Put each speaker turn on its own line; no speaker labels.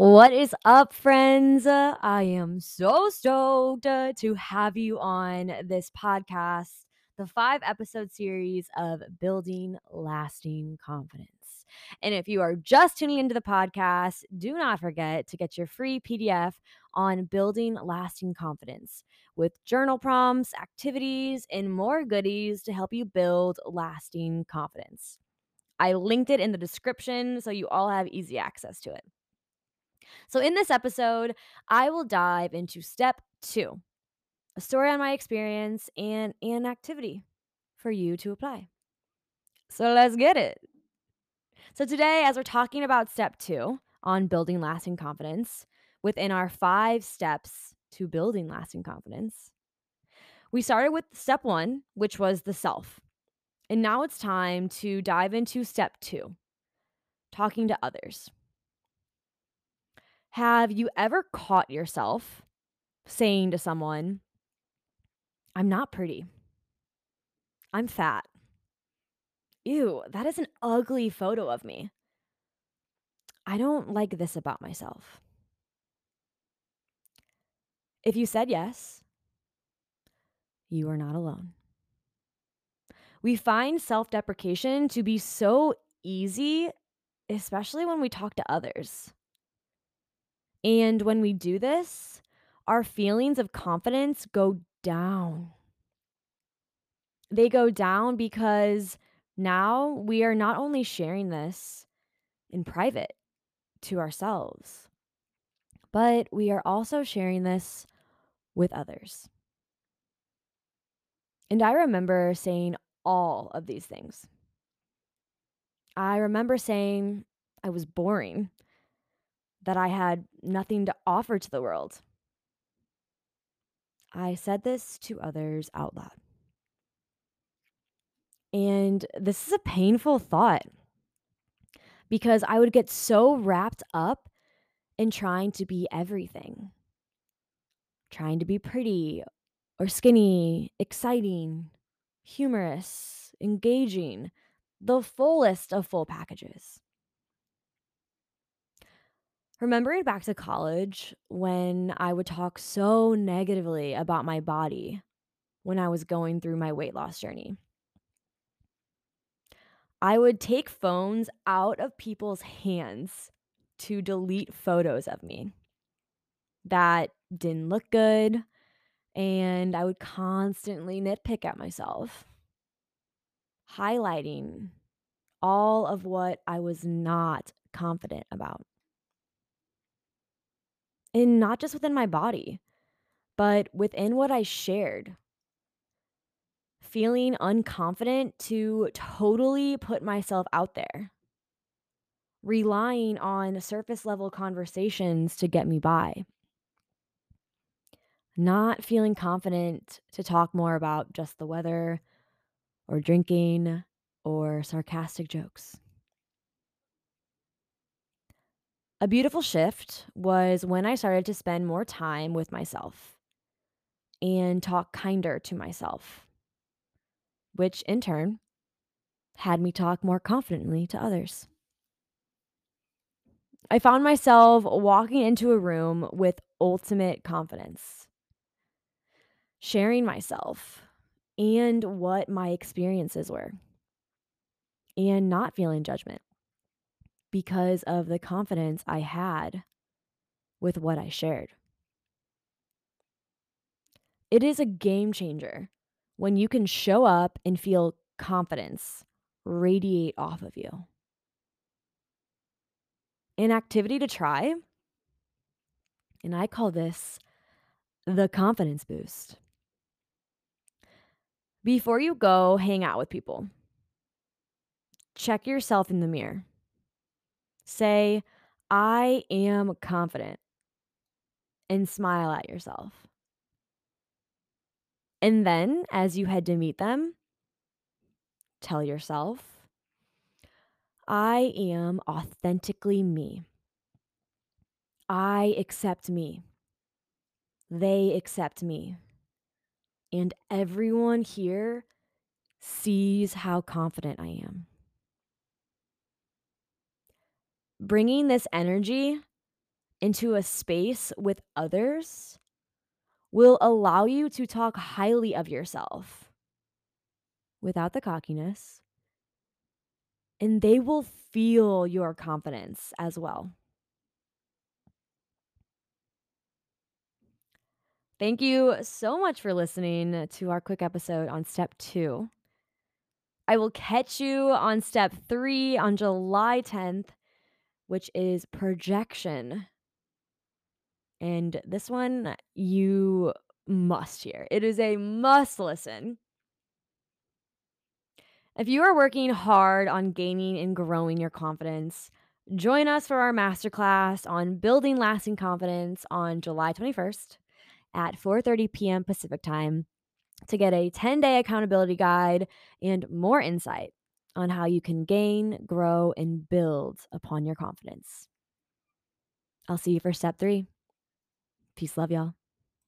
What is up, friends? I am so stoked uh, to have you on this podcast, the five episode series of Building Lasting Confidence. And if you are just tuning into the podcast, do not forget to get your free PDF on building lasting confidence with journal prompts, activities, and more goodies to help you build lasting confidence. I linked it in the description so you all have easy access to it. So, in this episode, I will dive into step two a story on my experience and an activity for you to apply. So, let's get it. So, today, as we're talking about step two on building lasting confidence within our five steps to building lasting confidence, we started with step one, which was the self. And now it's time to dive into step two talking to others. Have you ever caught yourself saying to someone, I'm not pretty? I'm fat. Ew, that is an ugly photo of me. I don't like this about myself. If you said yes, you are not alone. We find self deprecation to be so easy, especially when we talk to others. And when we do this, our feelings of confidence go down. They go down because now we are not only sharing this in private to ourselves, but we are also sharing this with others. And I remember saying all of these things. I remember saying I was boring, that I had nothing to offer to the world. I said this to others out loud. And this is a painful thought because I would get so wrapped up in trying to be everything, trying to be pretty or skinny, exciting, humorous, engaging, the fullest of full packages. Remembering back to college when I would talk so negatively about my body when I was going through my weight loss journey. I would take phones out of people's hands to delete photos of me that didn't look good, and I would constantly nitpick at myself, highlighting all of what I was not confident about. And not just within my body, but within what I shared. Feeling unconfident to totally put myself out there. Relying on surface level conversations to get me by. Not feeling confident to talk more about just the weather or drinking or sarcastic jokes. A beautiful shift was when I started to spend more time with myself and talk kinder to myself, which in turn had me talk more confidently to others. I found myself walking into a room with ultimate confidence, sharing myself and what my experiences were, and not feeling judgment because of the confidence I had with what I shared. It is a game changer when you can show up and feel confidence radiate off of you. An activity to try, and I call this the confidence boost. Before you go hang out with people, check yourself in the mirror. Say, I am confident and smile at yourself. And then, as you head to meet them, tell yourself, I am authentically me. I accept me. They accept me. And everyone here sees how confident I am. Bringing this energy into a space with others will allow you to talk highly of yourself without the cockiness, and they will feel your confidence as well. Thank you so much for listening to our quick episode on step two. I will catch you on step three on July 10th, which is projection. And this one you must hear. It is a must listen. If you are working hard on gaining and growing your confidence, join us for our masterclass on building lasting confidence on July 21st at 4:30 p.m. Pacific Time to get a 10-day accountability guide and more insight on how you can gain, grow, and build upon your confidence. I'll see you for step 3. Peace, love y'all.